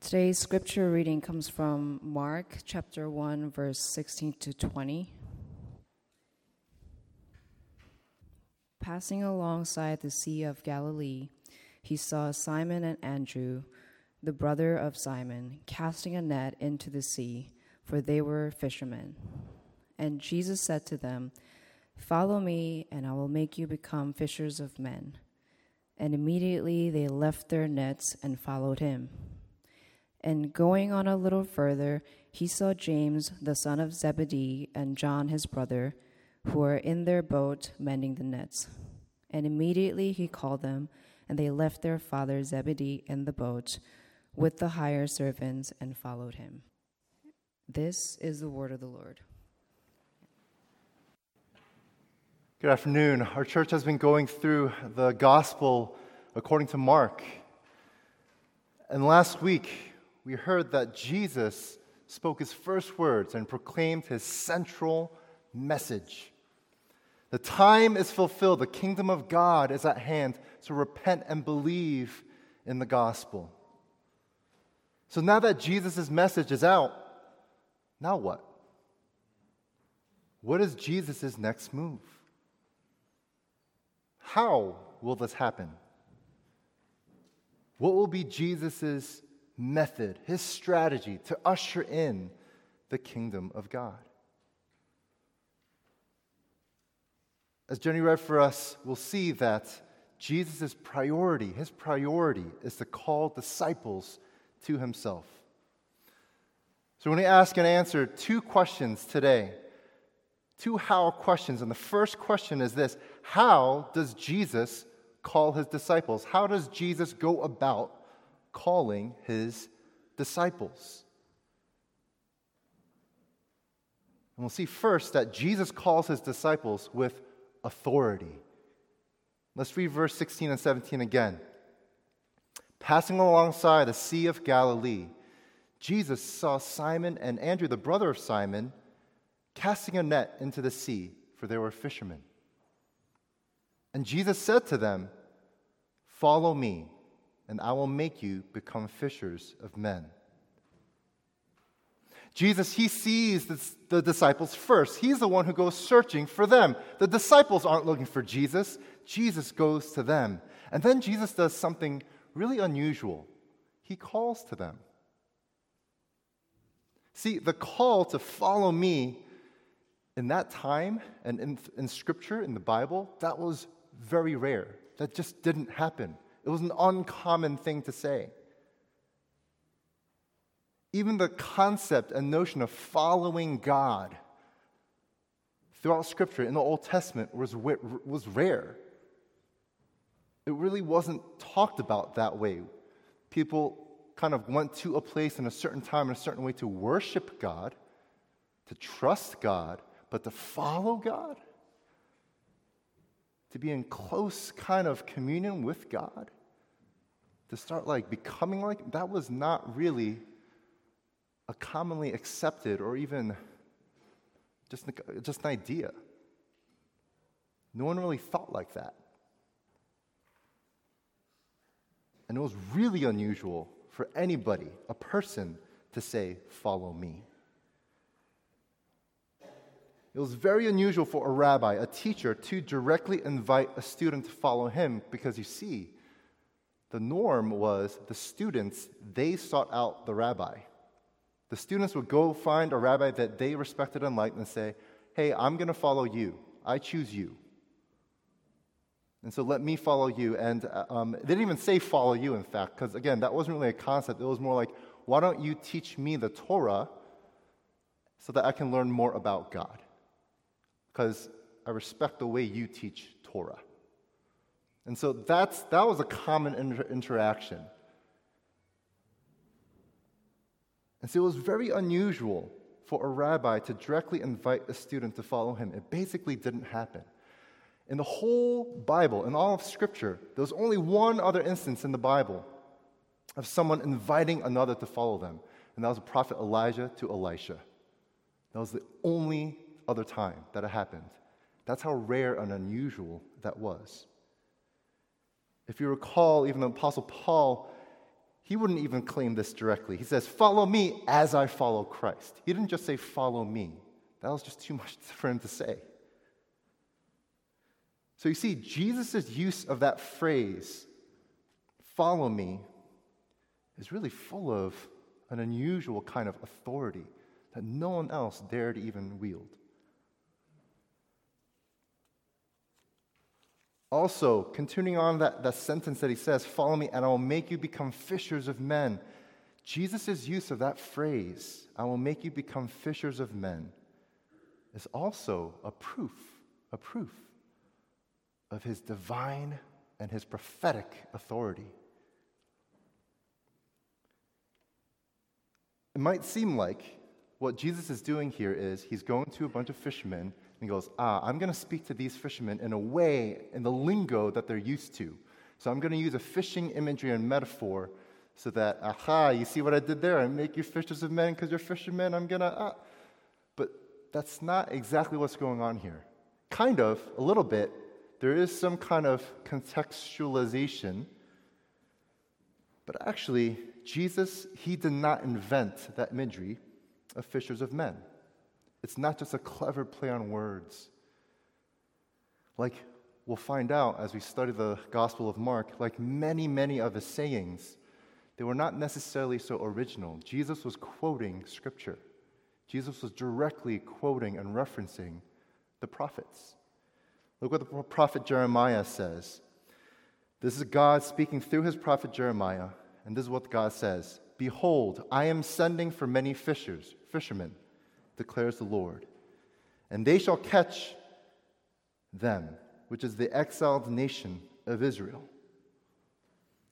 Today's scripture reading comes from Mark chapter 1, verse 16 to 20. Passing alongside the Sea of Galilee, he saw Simon and Andrew, the brother of Simon, casting a net into the sea, for they were fishermen. And Jesus said to them, Follow me, and I will make you become fishers of men. And immediately they left their nets and followed him. And going on a little further, he saw James, the son of Zebedee, and John his brother, who were in their boat mending the nets. And immediately he called them, and they left their father Zebedee in the boat with the hired servants and followed him. This is the word of the Lord. Good afternoon. Our church has been going through the gospel according to Mark. And last week, we heard that Jesus spoke his first words and proclaimed his central message. The time is fulfilled, the kingdom of God is at hand, so repent and believe in the gospel. So now that Jesus' message is out, now what? What is Jesus' next move? How will this happen? What will be Jesus' method, his strategy to usher in the kingdom of God? As Jenny read for us, we'll see that Jesus' priority, his priority, is to call disciples to himself. So, when we ask and answer two questions today two how questions. And the first question is this How does Jesus call his disciples? How does Jesus go about calling his disciples? And we'll see first that Jesus calls his disciples with authority. Let's read verse 16 and 17 again. Passing alongside the Sea of Galilee, Jesus saw Simon and Andrew, the brother of Simon, casting a net into the sea, for they were fishermen. And Jesus said to them, Follow me, and I will make you become fishers of men. Jesus, he sees the, disciples first. He's the one who goes searching for them. The disciples aren't looking for Jesus, Jesus goes to them. And then Jesus does something really unusual. He calls to them. See, the call to follow me in that time and in, in Scripture, in the Bible, that was very rare. That just didn't happen. It was an uncommon thing to say. Even the concept and notion of following God throughout Scripture in the Old Testament was, was rare. It really wasn't talked about that way. People kind of went to a place in a certain time in a certain way to worship God, to trust God, but to follow God, to be in close kind of communion with God, to start like becoming like, that was not really a commonly accepted or even just, just an idea. No one really thought like that. And it was really unusual for anybody, a person, to say, Follow me. It was very unusual for a rabbi, a teacher, to directly invite a student to follow him because you see, the norm was the students, they sought out the rabbi. The students would go find a rabbi that they respected and liked and say, Hey, I'm going to follow you. I choose you. And so let me follow you. And uh, um, they didn't even say follow you, in fact, because again, that wasn't really a concept. It was more like, why don't you teach me the Torah so that I can learn more about God? because I respect the way you teach Torah. And so that's, that was a common inter- interaction. And so it was very unusual for a rabbi to directly invite a student to follow him. It basically didn't happen. In the whole Bible, in all of Scripture, there was only one other instance in the Bible of someone inviting another to follow them, and that was the prophet Elijah to Elisha. That was the only other time that it happened. That's how rare and unusual that was. If you recall, even the Apostle Paul, he wouldn't even claim this directly. He says, Follow me as I follow Christ. He didn't just say, Follow me. That was just too much for him to say. So you see, Jesus' use of that phrase, follow me, is really full of an unusual kind of authority that no one else dared even wield. Also, continuing on that, that sentence that he says, Follow me, and I will make you become fishers of men. Jesus' use of that phrase, I will make you become fishers of men, is also a proof, a proof of his divine and his prophetic authority. It might seem like what Jesus is doing here is he's going to a bunch of fishermen he goes, Ah, I'm going to speak to these fishermen in a way, in the lingo that they're used to. So I'm going to use a fishing imagery and metaphor so that, aha, you see what I did there? I make you fishers of men because you're fishermen. I'm going to, ah. But that's not exactly what's going on here. Kind of, a little bit. There is some kind of contextualization. But actually, Jesus, he did not invent that imagery of fishers of men. It's not just a clever play on words. Like we'll find out as we study the Gospel of Mark, like many, many of his sayings, they were not necessarily so original. Jesus was quoting scripture, Jesus was directly quoting and referencing the prophets. Look what the prophet Jeremiah says. This is God speaking through his prophet Jeremiah, and this is what God says Behold, I am sending for many fishers, fishermen, declares the Lord, and they shall catch them, which is the exiled nation of Israel.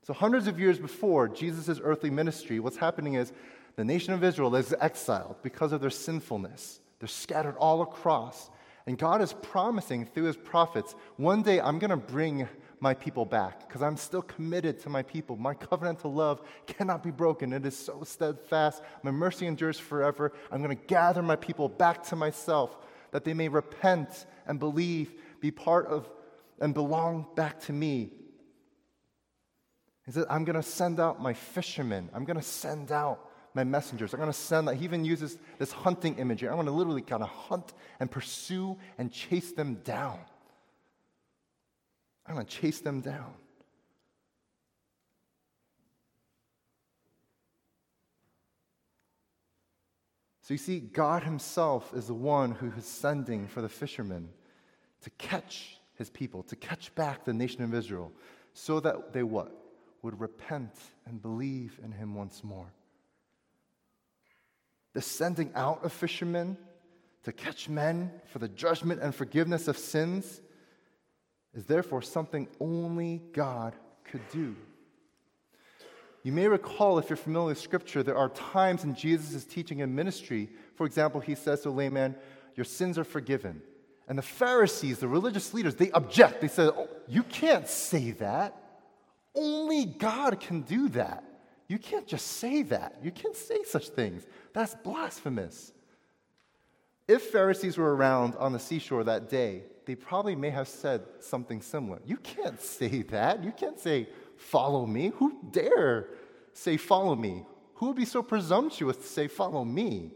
So, hundreds of years before Jesus' earthly ministry, what's happening is the nation of Israel is exiled because of their sinfulness. They're scattered all across. And God is promising through his prophets, one day I'm going to bring my people back because I'm still committed to my people. My covenantal love cannot be broken. It is so steadfast. My mercy endures forever. I'm going to gather my people back to myself that they may repent and believe, be part of, and belong back to me. He said, I'm going to send out my fishermen. I'm going to send out my messengers. I'm going to send that. He even uses this hunting imagery. I'm going to literally kind of hunt and pursue and chase them down. I'm going to chase them down. So you see, God Himself is the one who is sending for the fishermen to catch His people, to catch back the nation of Israel, so that they what? Would repent and believe in Him once more. The sending out of fishermen to catch men for the judgment and forgiveness of sins is therefore something only God could do. You may recall, if you're familiar with Scripture, there are times in Jesus' teaching and ministry, for example, he says to a layman, Your sins are forgiven. And the Pharisees, the religious leaders, they object. They say, oh, You can't say that. Only God can do that. You can't just say that. You can't say such things. That's blasphemous. If Pharisees were around on the seashore that day, they probably may have said something similar. You can't say that. You can't say, follow me. Who dare say, follow me? Who would be so presumptuous to say, follow me?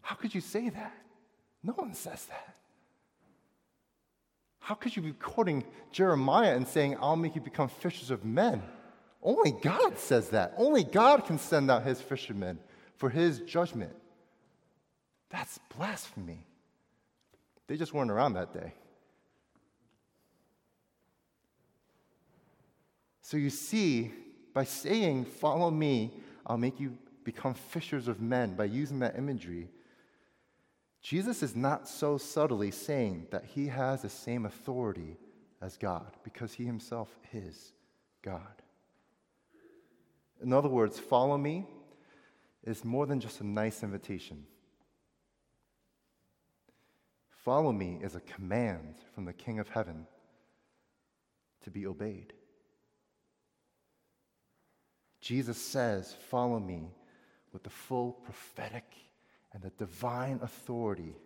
How could you say that? No one says that. How could you be quoting Jeremiah and saying, I'll make you become fishers of men? Only God says that. Only God can send out his fishermen for his judgment. That's blasphemy. They just weren't around that day. So you see, by saying, Follow me, I'll make you become fishers of men, by using that imagery, Jesus is not so subtly saying that he has the same authority as God because he himself is God. In other words, follow me is more than just a nice invitation. Follow me is a command from the King of heaven to be obeyed. Jesus says, Follow me with the full prophetic and the divine authority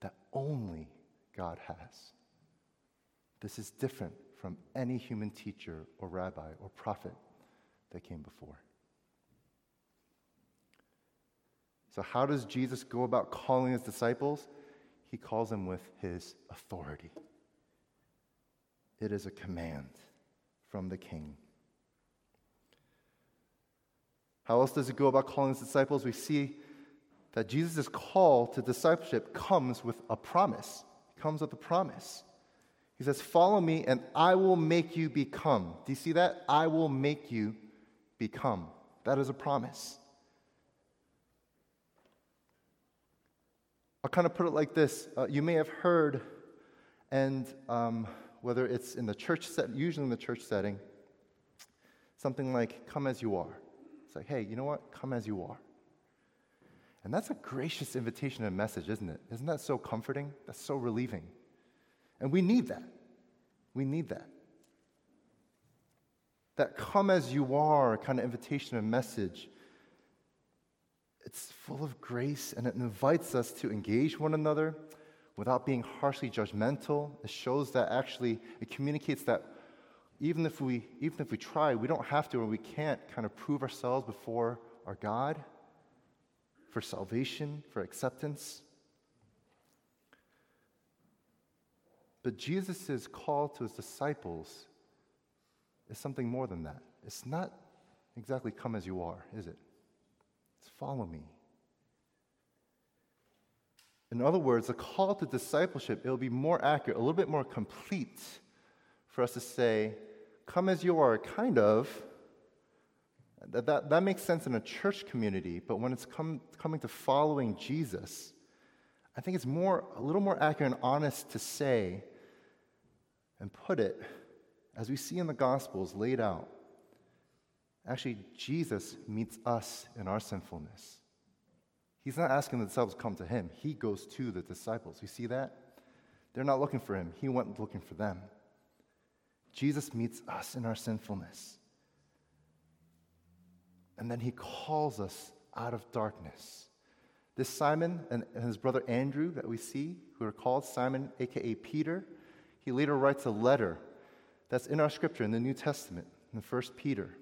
that only God has. This is different from any human teacher or rabbi or prophet that came before. So, how does Jesus go about calling his disciples? He calls them with his authority. It is a command from the king. How else does he go about calling his disciples? We see that Jesus' call to discipleship comes with a promise. It comes with a promise. He says, Follow me, and I will make you become. Do you see that? I will make you become. That is a promise. I'll kind of put it like this. Uh, you may have heard, and um, whether it's in the church set, usually in the church setting, something like, come as you are. It's like, hey, you know what? Come as you are. And that's a gracious invitation and message, isn't it? Isn't that so comforting? That's so relieving. And we need that. We need that. That come as you are kind of invitation and message it's full of grace and it invites us to engage one another without being harshly judgmental. It shows that actually, it communicates that even if we, even if we try, we don't have to or we can't kind of prove ourselves before our God for salvation, for acceptance. But Jesus' call to his disciples is something more than that. It's not exactly come as you are, is it? Follow me. In other words, the call to discipleship, it'll be more accurate, a little bit more complete for us to say, come as you are, kind of. That, that, that makes sense in a church community, but when it's come, coming to following Jesus, I think it's more, a little more accurate and honest to say and put it, as we see in the Gospels laid out, Actually, Jesus meets us in our sinfulness. He's not asking the disciples to come to him, he goes to the disciples. You see that? They're not looking for him, he went looking for them. Jesus meets us in our sinfulness. And then he calls us out of darkness. This Simon and his brother Andrew that we see, who are called Simon, aka Peter, he later writes a letter that's in our scripture in the New Testament, in 1 Peter.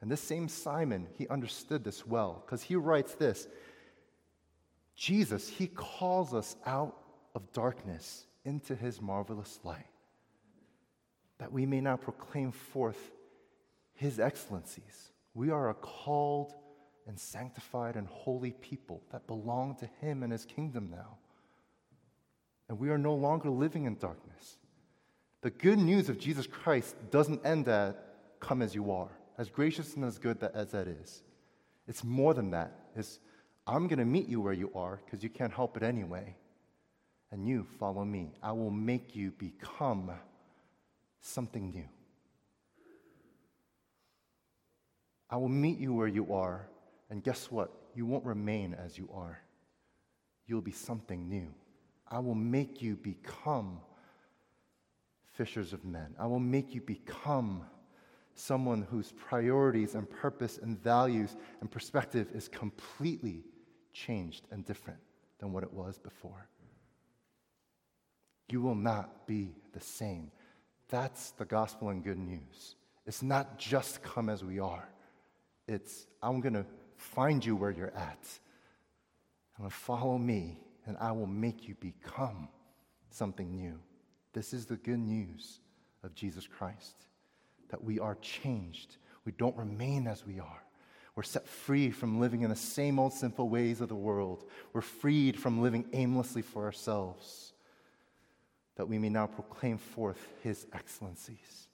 And this same Simon, he understood this well because he writes this Jesus, he calls us out of darkness into his marvelous light, that we may now proclaim forth his excellencies. We are a called and sanctified and holy people that belong to him and his kingdom now. And we are no longer living in darkness. The good news of Jesus Christ doesn't end at come as you are as gracious and as good as that is, it's more than that. It's, I'm going to meet you where you are because you can't help it anyway. And you follow me. I will make you become something new. I will meet you where you are. And guess what? You won't remain as you are. You'll be something new. I will make you become fishers of men. I will make you become someone whose priorities and purpose and values and perspective is completely changed and different than what it was before. You will not be the same. That's the gospel and good news. It's not just come as we are, it's I'm going to find you where you're at. I'm going to follow me, and I will make you become something new. This is the good news of Jesus Christ that we are changed. We don't remain as we are. We're set free from living in the same old sinful ways of the world. We're freed from living aimlessly for ourselves, that we may now proclaim forth his excellencies.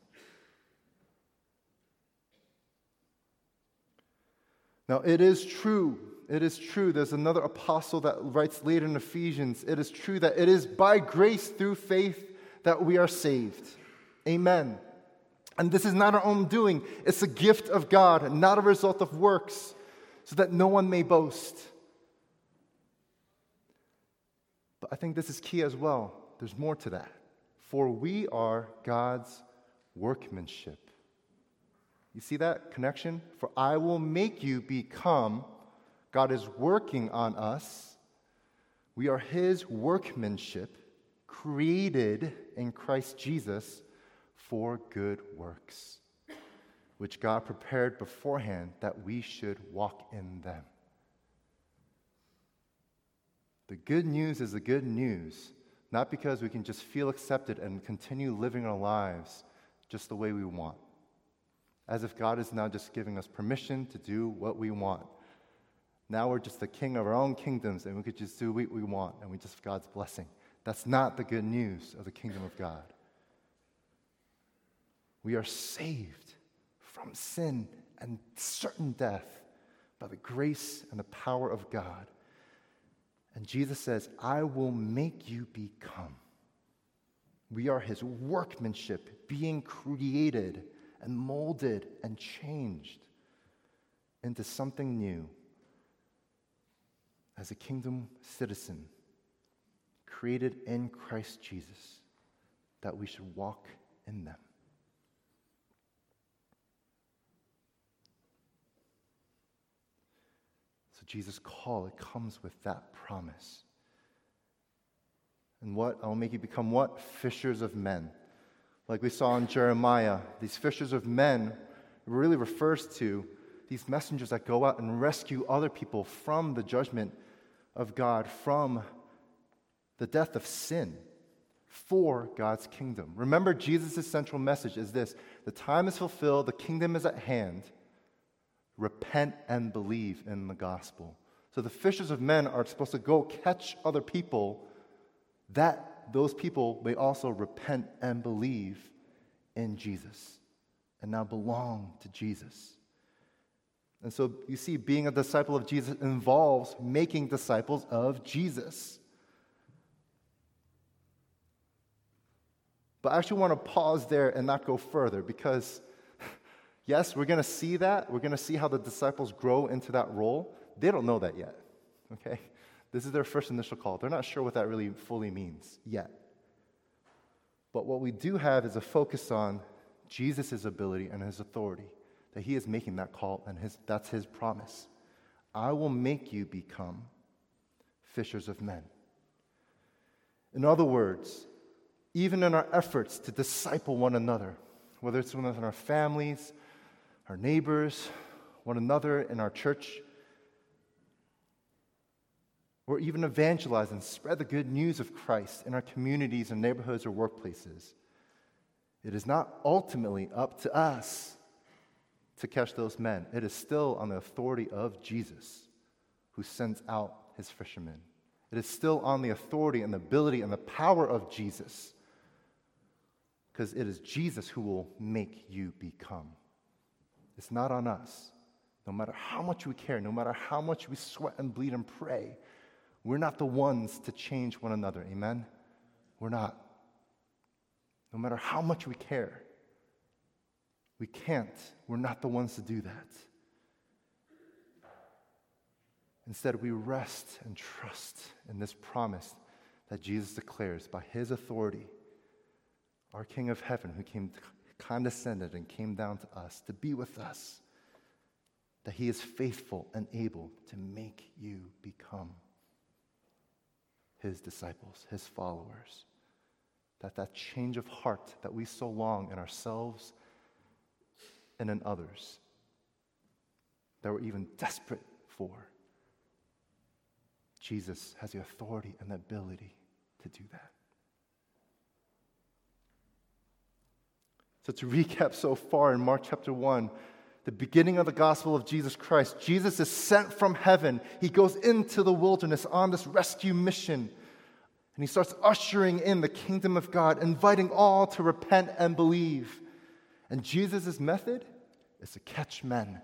Now, it is true, it is true. There's another apostle that writes later in Ephesians. It is true that it is by grace through faith that we are saved. Amen. And this is not our own doing, it's a gift of God, not a result of works, so that no one may boast. But I think this is key as well. There's more to that. For we are God's workmanship. You see that connection? For I will make you become, God is working on us. We are His workmanship, created in Christ Jesus for good works, which God prepared beforehand that we should walk in them. The good news is the good news, not because we can just feel accepted and continue living our lives just the way we want, as if God is now just giving us permission to do what we want. Now we're just the king of our own kingdoms and we could just do what we want and we just have God's blessing. That's not the good news of the kingdom of God. We are saved from sin and certain death by the grace and the power of God. And Jesus says, I will make you become. We are his workmanship, being created and molded and changed into something new as a kingdom citizen created in Christ Jesus, that we should walk in them. So Jesus' call, it comes with that promise. And what? I will make you become what? Fishers of men. Like we saw in Jeremiah, these fishers of men really refers to these messengers that go out and rescue other people from the judgment of God, from the death of sin for God's kingdom. Remember, Jesus' central message is this the time is fulfilled, the kingdom is at hand repent and believe in the gospel. So the fishers of men are supposed to go catch other people that those people may also repent and believe in Jesus and now belong to Jesus. And so you see, being a disciple of Jesus involves making disciples of Jesus. But I actually want to pause there and not go further because Yes, we're going to see that. We're going to see how the disciples grow into that role. They don't know that yet, okay? This is their first initial call. They're not sure what that really fully means yet. But what we do have is a focus on Jesus' ability and his authority, that he is making that call, and his, that's his promise. I will make you become fishers of men. In other words, even in our efforts to disciple one another, whether it's within our families, our neighbors, one another in our church, or even evangelize and spread the good news of Christ in our communities and neighborhoods or workplaces. It is not ultimately up to us to catch those men. It is still on the authority of Jesus who sends out his fishermen. It is still on the authority and the ability and the power of Jesus because it is Jesus who will make you become. It's not on us. No matter how much we care, no matter how much we sweat and bleed and pray, we're not the ones to change one another. Amen? We're not. No matter how much we care, we can't. We're not the ones to do that. Instead, we rest and trust in this promise that Jesus declares by his authority, our King of heaven who came condescended and came down to us to be with us, that he is faithful and able to make you become his disciples, his followers. That that change of heart that we so long in ourselves and in others, that we're even desperate for, Jesus has the authority and the ability to do that. So, to recap so far in Mark chapter 1, the beginning of the gospel of Jesus Christ, Jesus is sent from heaven. He goes into the wilderness on this rescue mission. And he starts ushering in the kingdom of God, inviting all to repent and believe. And Jesus' method is to catch men,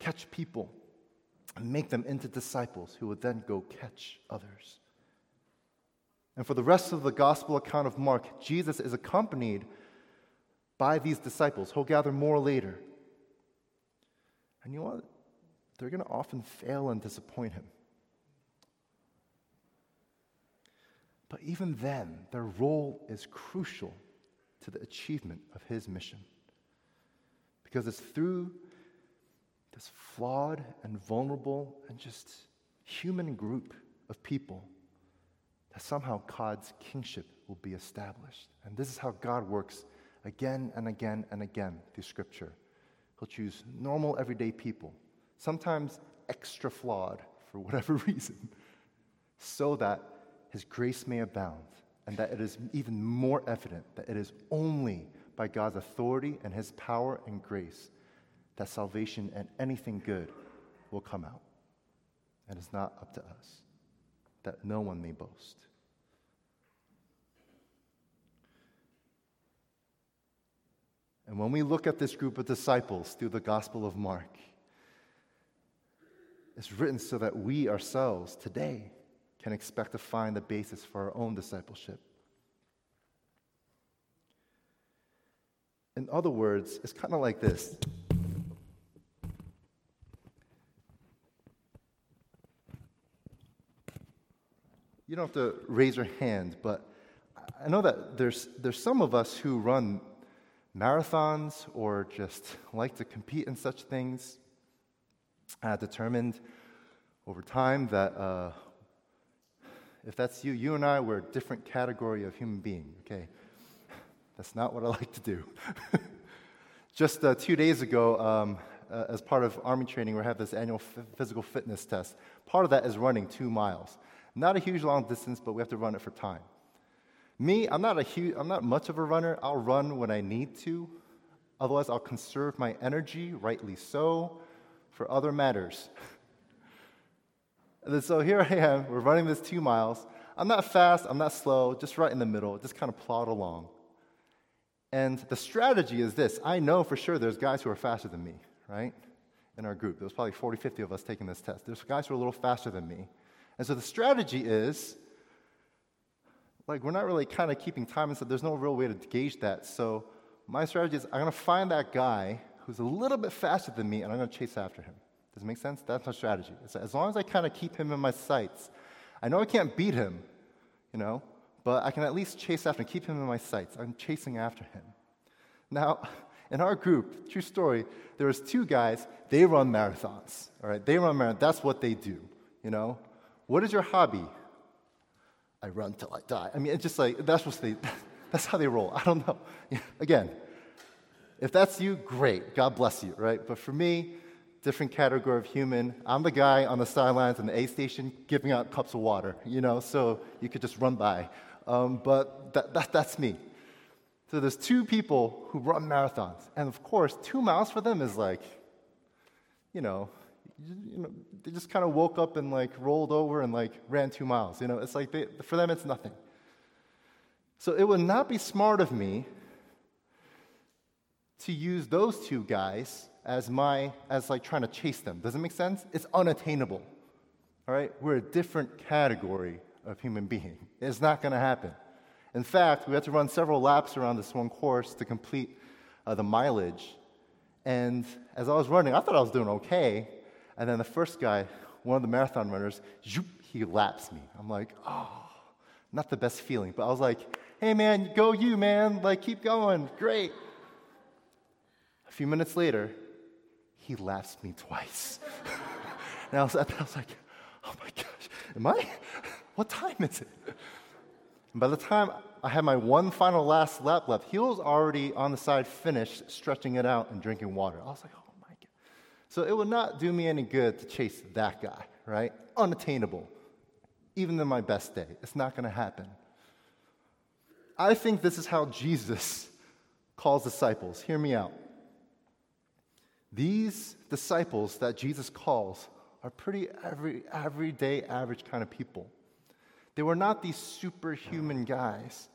catch people, and make them into disciples who would then go catch others. And for the rest of the gospel account of Mark, Jesus is accompanied by these disciples. He'll gather more later. And you know what? They're going to often fail and disappoint him. But even then, their role is crucial to the achievement of his mission. Because it's through this flawed and vulnerable and just human group of people that somehow God's kingship will be established. And this is how God works again and again and again through Scripture. He'll choose normal, everyday people, sometimes extra flawed for whatever reason, so that his grace may abound, and that it is even more evident that it is only by God's authority and his power and grace that salvation and anything good will come out. And it's not up to us, that no one may boast. And when we look at this group of disciples through the Gospel of Mark, it's written so that we ourselves today can expect to find the basis for our own discipleship. In other words, it's kind of like this. You don't have to raise your hand, but I know that there's, there's some of us who run marathons or just like to compete in such things. I determined over time that uh, if that's you, you and I, we're a different category of human being, okay? That's not what I like to do. Just uh, two days ago, um, uh, as part of Army training, we have this annual f- physical fitness test. Part of that is running two miles. Not a huge long distance, but we have to run it for time. Me, I'm not, a huge, I'm not much of a runner. I'll run when I need to. Otherwise, I'll conserve my energy, rightly so, for other matters. and so here I am, we're running this two miles. I'm not fast, I'm not slow, just right in the middle, just kind of plod along. And the strategy is this I know for sure there's guys who are faster than me, right? In our group. There's probably 40, 50 of us taking this test. There's guys who are a little faster than me. And so the strategy is like, we're not really kind of keeping time, and so there's no real way to gauge that. So my strategy is I'm going to find that guy who's a little bit faster than me, and I'm going to chase after him. Does it make sense? That's my strategy. As long as I kind of keep him in my sights, I know I can't beat him, you know, but I can at least chase after him, keep him in my sights. I'm chasing after him. Now, in our group, true story, there was two guys, they run marathons. All right, they run marathons. That's what they do, you know. What is your hobby? I run till I die. I mean, it's just like, that's what they, that's how they roll. I don't know. Again, if that's you, great. God bless you, right? But for me, different category of human. I'm the guy on the sidelines in the A station giving out cups of water, you know, so you could just run by. Um, but that, that, that's me. So there's two people who run marathons. And of course, two miles for them is like, you know, you know, they just kind of woke up and like rolled over and like ran two miles. You know, it's like they, for them, it's nothing. So it would not be smart of me to use those two guys as my as like trying to chase them. Does it make sense? It's unattainable. All right, we're a different category of human being. It's not going to happen. In fact, we had to run several laps around this one course to complete uh, the mileage. And as I was running, I thought I was doing okay. And then the first guy, one of the marathon runners, zoop, he laps me. I'm like, oh, not the best feeling. But I was like, hey man, go you, man. Like, keep going. Great. A few minutes later, he laps me twice. and I was, I was like, oh my gosh, am I? What time is it? And by the time I had my one final last lap left, he was already on the side finished, stretching it out and drinking water. I was like. So it would not do me any good to chase that guy, right? Unattainable. Even in my best day. It's not going to happen. I think this is how Jesus calls disciples. Hear me out. These disciples that Jesus calls are pretty every, everyday, average kind of people. They were not these superhuman guys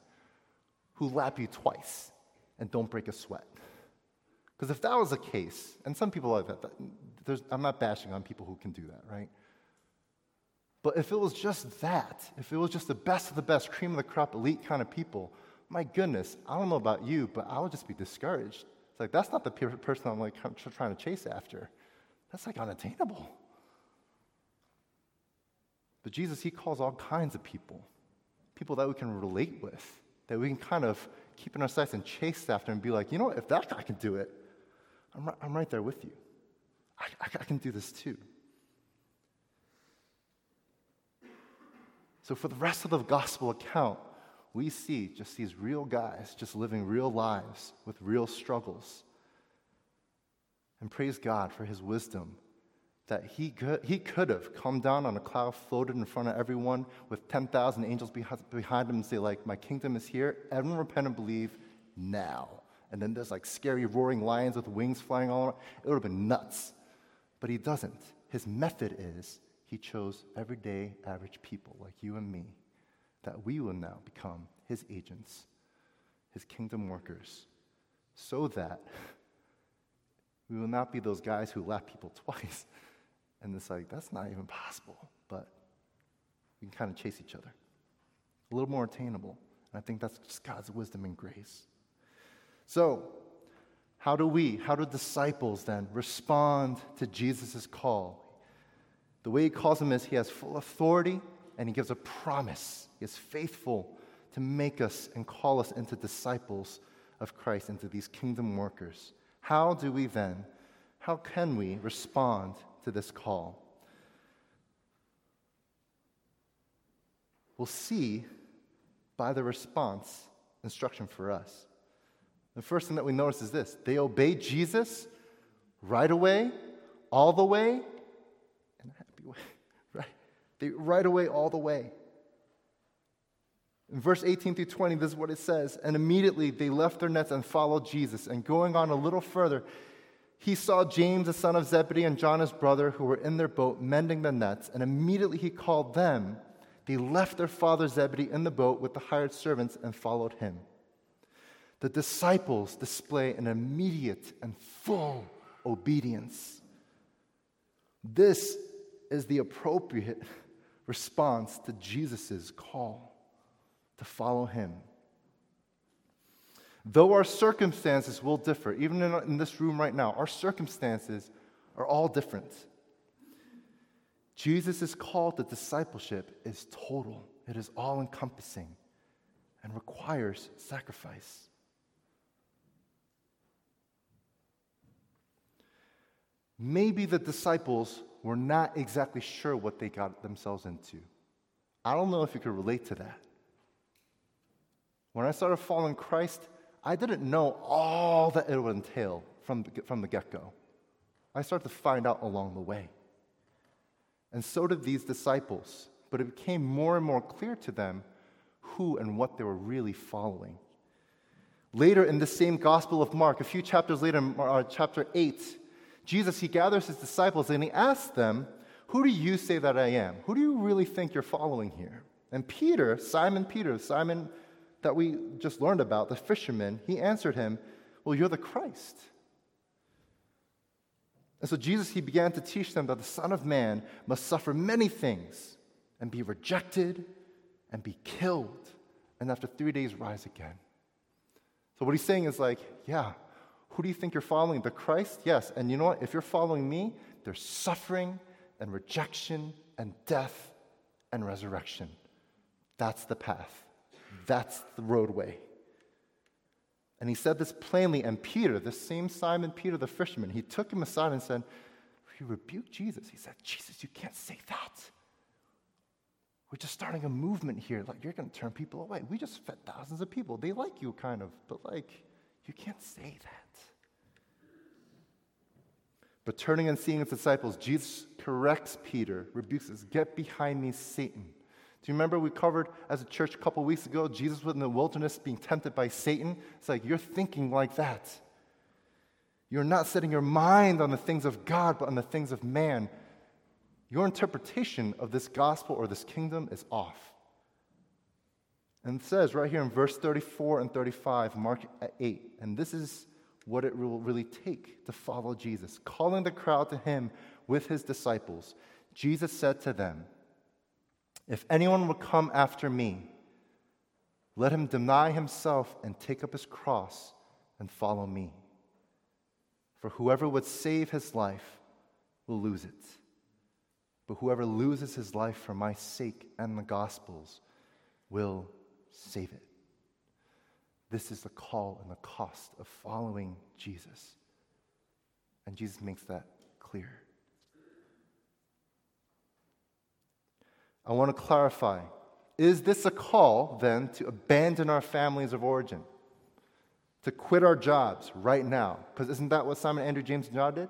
who lap you twice and don't break a sweat. Because if that was the case, and some people like that, that I'm not bashing on people who can do that, right? But if it was just that, if it was just the best of the best, cream of the crop, elite kind of people, my goodness, I don't know about you, but I would just be discouraged. It's like, that's not the person I'm like trying to chase after. That's like unattainable. But Jesus, He calls all kinds of people, people that we can relate with, that we can kind of keep in our sights and chase after and be like, you know what, if that guy can do it, I'm right, I'm right there with you. I, I, can do this too. So, for the rest of the gospel account, we see just these real guys just living real lives with real struggles. And praise God for his wisdom that he could, he could have come down on a cloud, floated in front of everyone with 10,000 angels behind him and say, like, my kingdom is here. Everyone repent and believe now. And then there's like scary roaring lions with wings flying all around. It would have been nuts. But he doesn't. His method is he chose everyday, average people like you and me that we will now become his agents, his kingdom workers, so that we will not be those guys who lap people twice. And it's like, that's not even possible. But we can kind of chase each other. A little more attainable. And I think that's just God's wisdom and grace. So, how do we, how do disciples then respond to Jesus' call? The way he calls them is he has full authority and he gives a promise. He is faithful to make us and call us into disciples of Christ, into these kingdom workers. How do we then, how can we respond to this call? We'll see by the response instruction for us. The first thing that we notice is this they obeyed Jesus right away, all the way, in a happy way. Right? They right away, all the way. In verse 18 through 20, this is what it says. And immediately they left their nets and followed Jesus. And going on a little further, he saw James, the son of Zebedee, and John, his brother, who were in their boat mending the nets. And immediately he called them. They left their father Zebedee in the boat with the hired servants and followed him. The disciples display an immediate and full obedience. This is the appropriate response to Jesus' call to follow him. Though our circumstances will differ, even in, in this room right now, our circumstances are all different. Jesus' call to discipleship is total, it is all encompassing, and requires sacrifice. Maybe the disciples were not exactly sure what they got themselves into. I don't know if you could relate to that. When I started following Christ, I didn't know all that it would entail from the, from the get go. I started to find out along the way. And so did these disciples, but it became more and more clear to them who and what they were really following. Later in the same Gospel of Mark, a few chapters later, uh, chapter 8, Jesus, he gathers his disciples and he asks them, Who do you say that I am? Who do you really think you're following here? And Peter, Simon Peter, Simon that we just learned about, the fisherman, he answered him, Well, you're the Christ. And so Jesus, he began to teach them that the Son of Man must suffer many things and be rejected and be killed, and after three days rise again. So what he's saying is like, yeah, who do you think you're following? The Christ? Yes. And you know what? If you're following me, there's suffering and rejection and death and resurrection. That's the path. That's the roadway. And he said this plainly, and Peter, the same Simon Peter, the fisherman, he took him aside and said, He rebuked Jesus. He said, Jesus, you can't say that. We're just starting a movement here. Like, you're going to turn people away. We just fed thousands of people. They like you, kind of, but like, you can't say that. But turning and seeing his disciples, Jesus corrects Peter, rebukes us, Get behind me, Satan. Do you remember we covered as a church a couple weeks ago, Jesus was in the wilderness being tempted by Satan? It's like you're thinking like that. You're not setting your mind on the things of God, but on the things of man. Your interpretation of this gospel or this kingdom is off. And it says right here in verse 34 and 35, Mark 8, and this is what it will really take to follow Jesus. Calling the crowd to him with his disciples, Jesus said to them, if anyone would come after me, let him deny himself and take up his cross and follow me. For whoever would save his life will lose it. But whoever loses his life for my sake and the gospel's will save it. This is the call and the cost of following Jesus. And Jesus makes that clear. I want to clarify is this a call then to abandon our families of origin? To quit our jobs right now? Because isn't that what Simon, Andrew, James, and John did?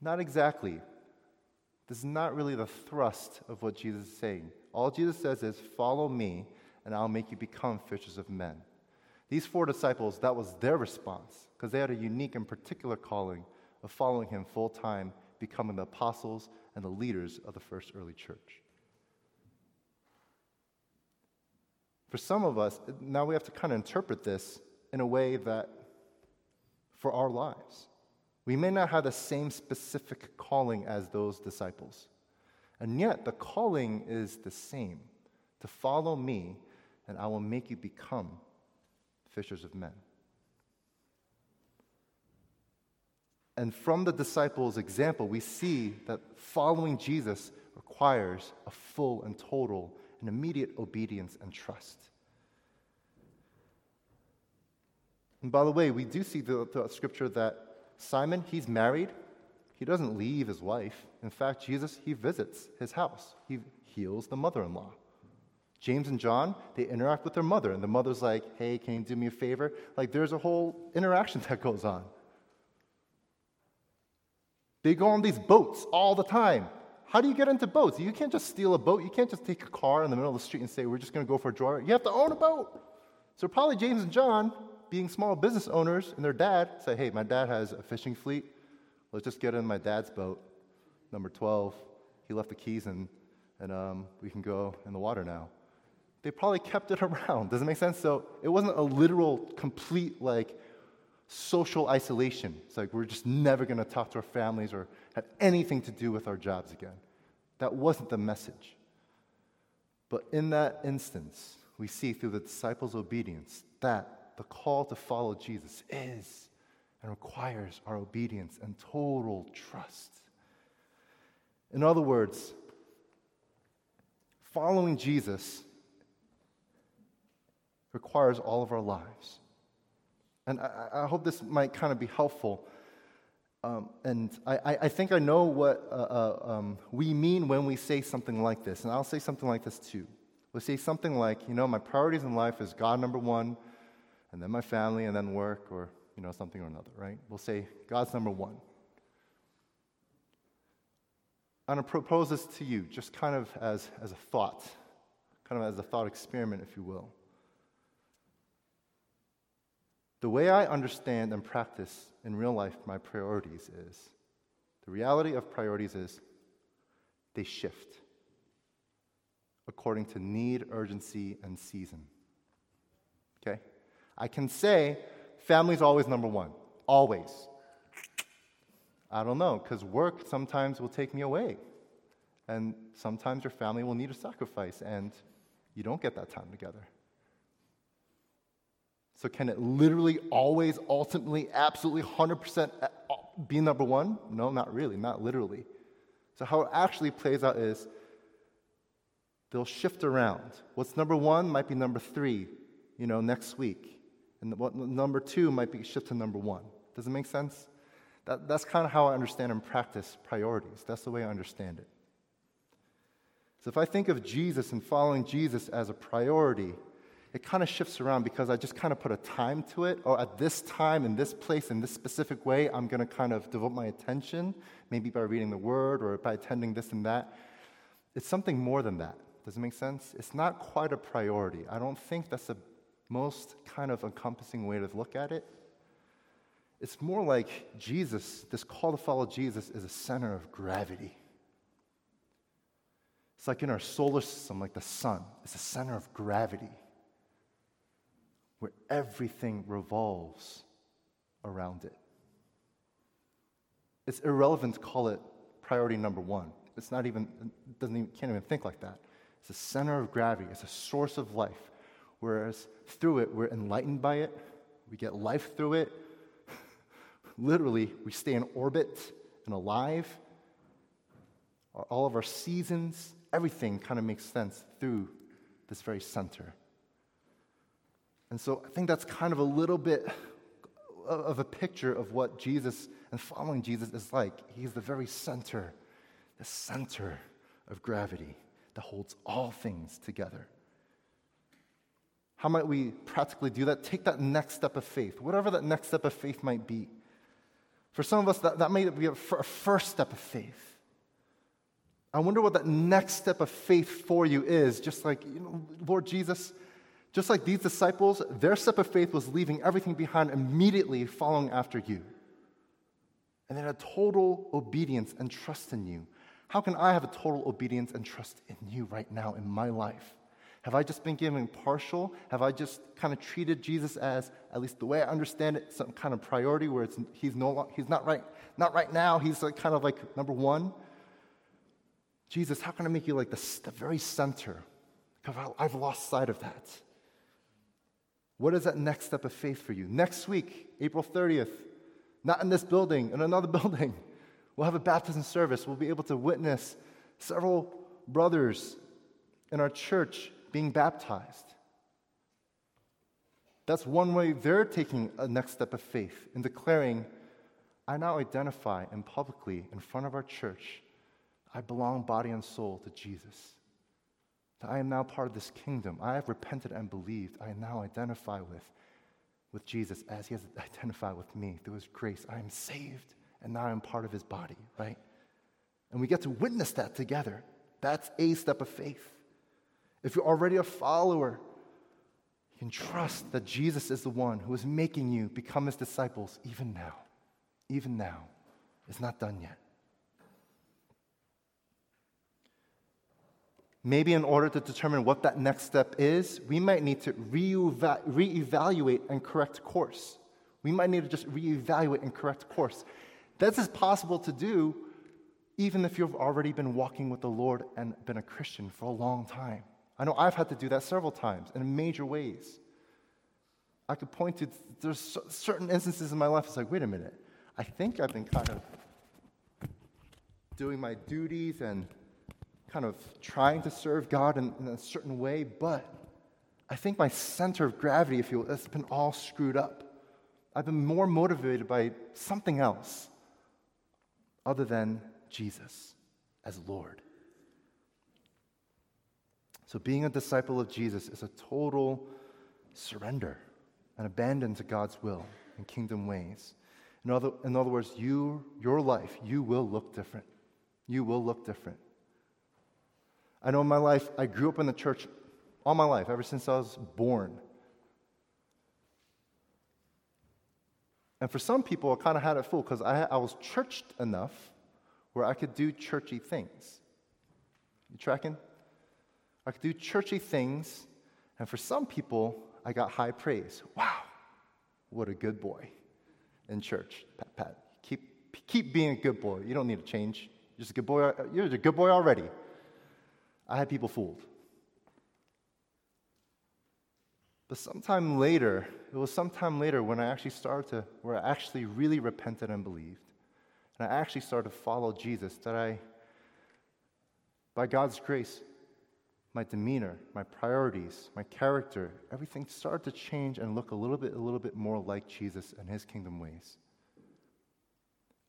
Not exactly. This is not really the thrust of what Jesus is saying. All Jesus says is, Follow me, and I'll make you become fishers of men. These four disciples, that was their response, because they had a unique and particular calling of following him full time, becoming the apostles and the leaders of the first early church. For some of us, now we have to kind of interpret this in a way that for our lives. We may not have the same specific calling as those disciples. And yet, the calling is the same to follow me, and I will make you become fishers of men. And from the disciples' example, we see that following Jesus requires a full and total and immediate obedience and trust. And by the way, we do see throughout Scripture that Simon, he's married. He doesn't leave his wife. In fact, Jesus, he visits his house. He heals the mother in law. James and John, they interact with their mother, and the mother's like, hey, can you do me a favor? Like, there's a whole interaction that goes on. They go on these boats all the time. How do you get into boats? You can't just steal a boat. You can't just take a car in the middle of the street and say, we're just going to go for a joyride. You have to own a boat. So, probably James and John, being small business owners, and their dad say, hey, my dad has a fishing fleet. Let's just get in my dad's boat, number 12. He left the keys, and, and um, we can go in the water now. They probably kept it around. Does it make sense? So, it wasn't a literal, complete, like, social isolation. It's like we're just never going to talk to our families or have anything to do with our jobs again. That wasn't the message. But in that instance, we see through the disciples' obedience that the call to follow Jesus is and requires our obedience and total trust. In other words, following Jesus requires all of our lives. And I, I hope this might kind of be helpful. Um, and I, I, think I know what uh, uh, um, we mean when we say something like this. And I'll say something like this too. We'll say something like, you know, my priorities in life is God number one, and then my family, and then work, or, you know, something or another, right? We'll say God's number one. I'm going to propose this to you just kind of as, as a thought, kind of as a thought experiment, if you will. The way I understand and practice in real life my priorities is the reality of priorities is they shift according to need, urgency, and season. Okay? I can say family's always number one, always. I don't know, because work sometimes will take me away. And sometimes your family will need a sacrifice, and you don't get that time together. So, can it literally always, ultimately, absolutely 100% uh, uh, be number one? No, not really, not literally. So, how it actually plays out is they'll shift around. What's number one might be number three, you know, next week. And what number two might be shift to number one. Does it make sense? That, that's kind of how I understand and practice priorities. That's the way I understand it. So if I think of Jesus and following Jesus as a priority, it kind of shifts around because I just kind of put a time to it. Or at this time, in this place, in this specific way, I'm going to kind of devote my attention, maybe by reading the word or by attending this and that. It's something more than that. Does it make sense? It's not quite a priority. I don't think that's the most kind of encompassing way to look at it. It's more like Jesus, this call to follow Jesus is a center of gravity. It's like in our solar system, like the sun, it's a center of gravity where everything revolves around it. It's irrelevant to call it priority number one. It's not even, doesn't even, can't even think like that. It's a center of gravity, it's a source of life. Whereas through it, we're enlightened by it, we get life through it. Literally, we stay in orbit and alive. All of our seasons, everything kind of makes sense through this very center. And so I think that's kind of a little bit of a picture of what Jesus and following Jesus is like. He's the very center, the center of gravity that holds all things together. How might we practically do that? Take that next step of faith, whatever that next step of faith might be. For some of us, that, that may be a first step of faith. I wonder what that next step of faith for you is. Just like, you know, Lord Jesus, just like these disciples, their step of faith was leaving everything behind, immediately following after you. And then a total obedience and trust in you. How can I have a total obedience and trust in you right now in my life? Have I just been given partial? Have I just kind of treated Jesus as, at least the way I understand it, some kind of priority where it's, he's, no, he's not right, not right now, he's like kind of like number one? Jesus, how can I make you like the, the very center? Because I've lost sight of that. What is that next step of faith for you? Next week, April 30th, not in this building, in another building, we'll have a baptism service. We'll be able to witness several brothers in our church being baptized. That's one way they're taking a next step of faith in declaring, I now identify and publicly in front of our church, I belong body and soul to Jesus. That I am now part of this kingdom. I have repented and believed. I now identify with, with Jesus as he has identified with me through his grace. I am saved, and now I'm part of his body, right? And we get to witness that together. That's a step of faith. If you're already a follower, you can trust that Jesus is the one who is making you become his disciples even now. Even now. It's not done yet. Maybe in order to determine what that next step is, we might need to reevaluate and correct course. We might need to just reevaluate and correct course. This is possible to do even if you've already been walking with the Lord and been a Christian for a long time. I know I've had to do that several times in major ways. I could point to there's certain instances in my life. It's like, wait a minute, I think I've been kind of doing my duties and kind of trying to serve God in, in a certain way, but I think my center of gravity, if you will, has been all screwed up. I've been more motivated by something else other than Jesus as Lord. So, being a disciple of Jesus is a total surrender and abandon to God's will and kingdom ways. In other, in other words, you, your life, you will look different. You will look different. I know in my life, I grew up in the church all my life, ever since I was born. And for some people, I kind of had it full because I, I was churched enough where I could do churchy things. You tracking? I could do churchy things, and for some people, I got high praise. Wow, what a good boy in church. Pat, pat, keep, keep being a good boy. You don't need to change. You're just a good boy. You're a good boy already. I had people fooled. But sometime later, it was sometime later when I actually started to, where I actually really repented and believed. And I actually started to follow Jesus, that I, by God's grace, my demeanor, my priorities, my character, everything started to change and look a little bit, a little bit more like Jesus and his kingdom ways.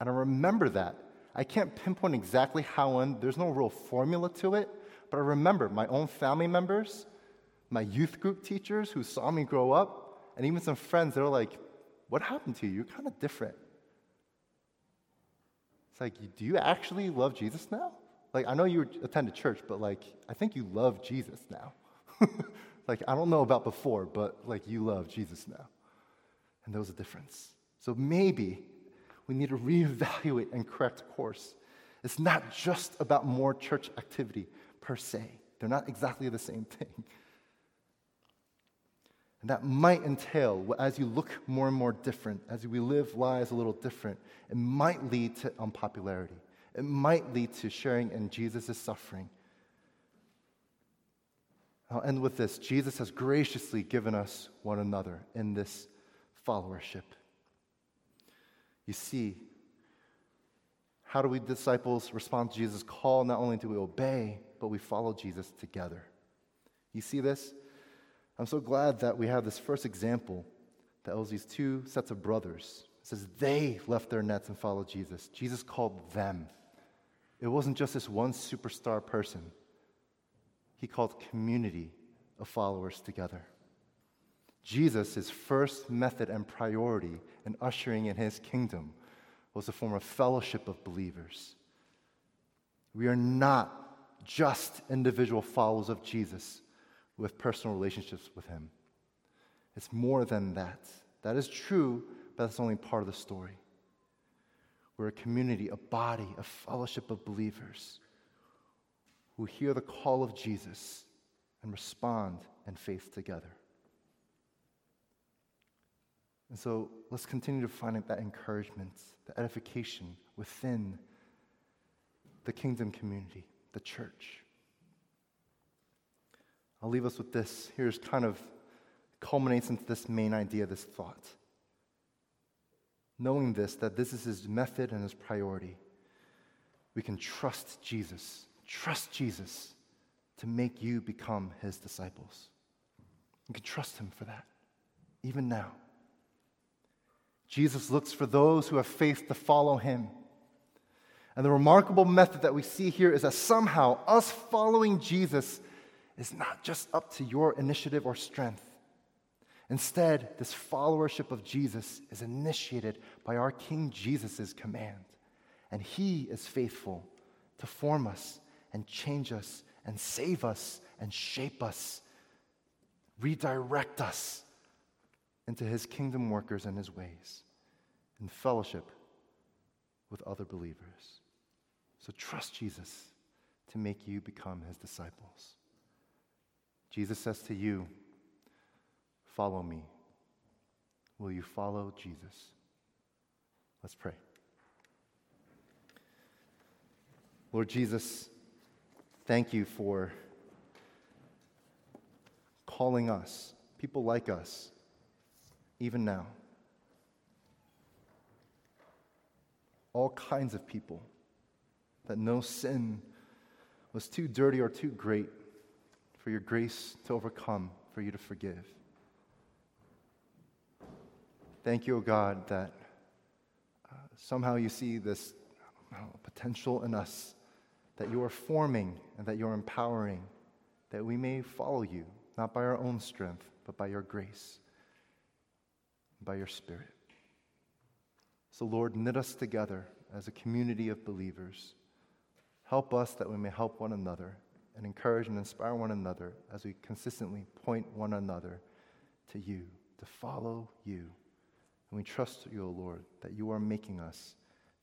And I remember that. I can't pinpoint exactly how and there's no real formula to it, but I remember my own family members, my youth group teachers who saw me grow up, and even some friends, they were like, What happened to you? You're kind of different. It's like, Do you actually love Jesus now? Like, I know you attended church, but like, I think you love Jesus now. like, I don't know about before, but like, you love Jesus now. And there was a difference. So maybe we need to reevaluate and correct course. It's not just about more church activity per se, they're not exactly the same thing. And that might entail, as you look more and more different, as we live lives a little different, it might lead to unpopularity. It might lead to sharing in Jesus' suffering. I'll end with this Jesus has graciously given us one another in this followership. You see, how do we disciples respond to Jesus' call? Not only do we obey, but we follow Jesus together. You see this? I'm so glad that we have this first example that was these two sets of brothers. It says they left their nets and followed Jesus. Jesus called them. It wasn't just this one superstar person, he called community of followers together. Jesus' his first method and priority in ushering in his kingdom was to form of fellowship of believers. We are not just individual followers of Jesus with personal relationships with Him. It's more than that. That is true, but that's only part of the story. We're a community, a body, a fellowship of believers who hear the call of Jesus and respond in faith together. And so let's continue to find that encouragement, the edification within the kingdom community, the church. I'll leave us with this. Here's kind of culminates into this main idea, this thought. Knowing this, that this is his method and his priority, we can trust Jesus. Trust Jesus to make you become his disciples. You can trust him for that, even now. Jesus looks for those who have faith to follow him. And the remarkable method that we see here is that somehow us following Jesus is not just up to your initiative or strength. Instead, this followership of Jesus is initiated by our King Jesus' command. And he is faithful to form us and change us and save us and shape us, redirect us into his kingdom workers and his ways in fellowship with other believers. So trust Jesus to make you become his disciples. Jesus says to you, Follow me. Will you follow Jesus? Let's pray. Lord Jesus, thank you for calling us, people like us, even now. All kinds of people that no sin was too dirty or too great for your grace to overcome, for you to forgive. Thank you, O God, that uh, somehow you see this know, potential in us, that you are forming and that you're empowering, that we may follow you, not by our own strength, but by your grace, by your Spirit. So, Lord, knit us together as a community of believers. Help us that we may help one another and encourage and inspire one another as we consistently point one another to you, to follow you. And we trust you, O Lord, that you are making us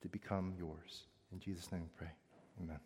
to become yours. In Jesus' name we pray. Amen.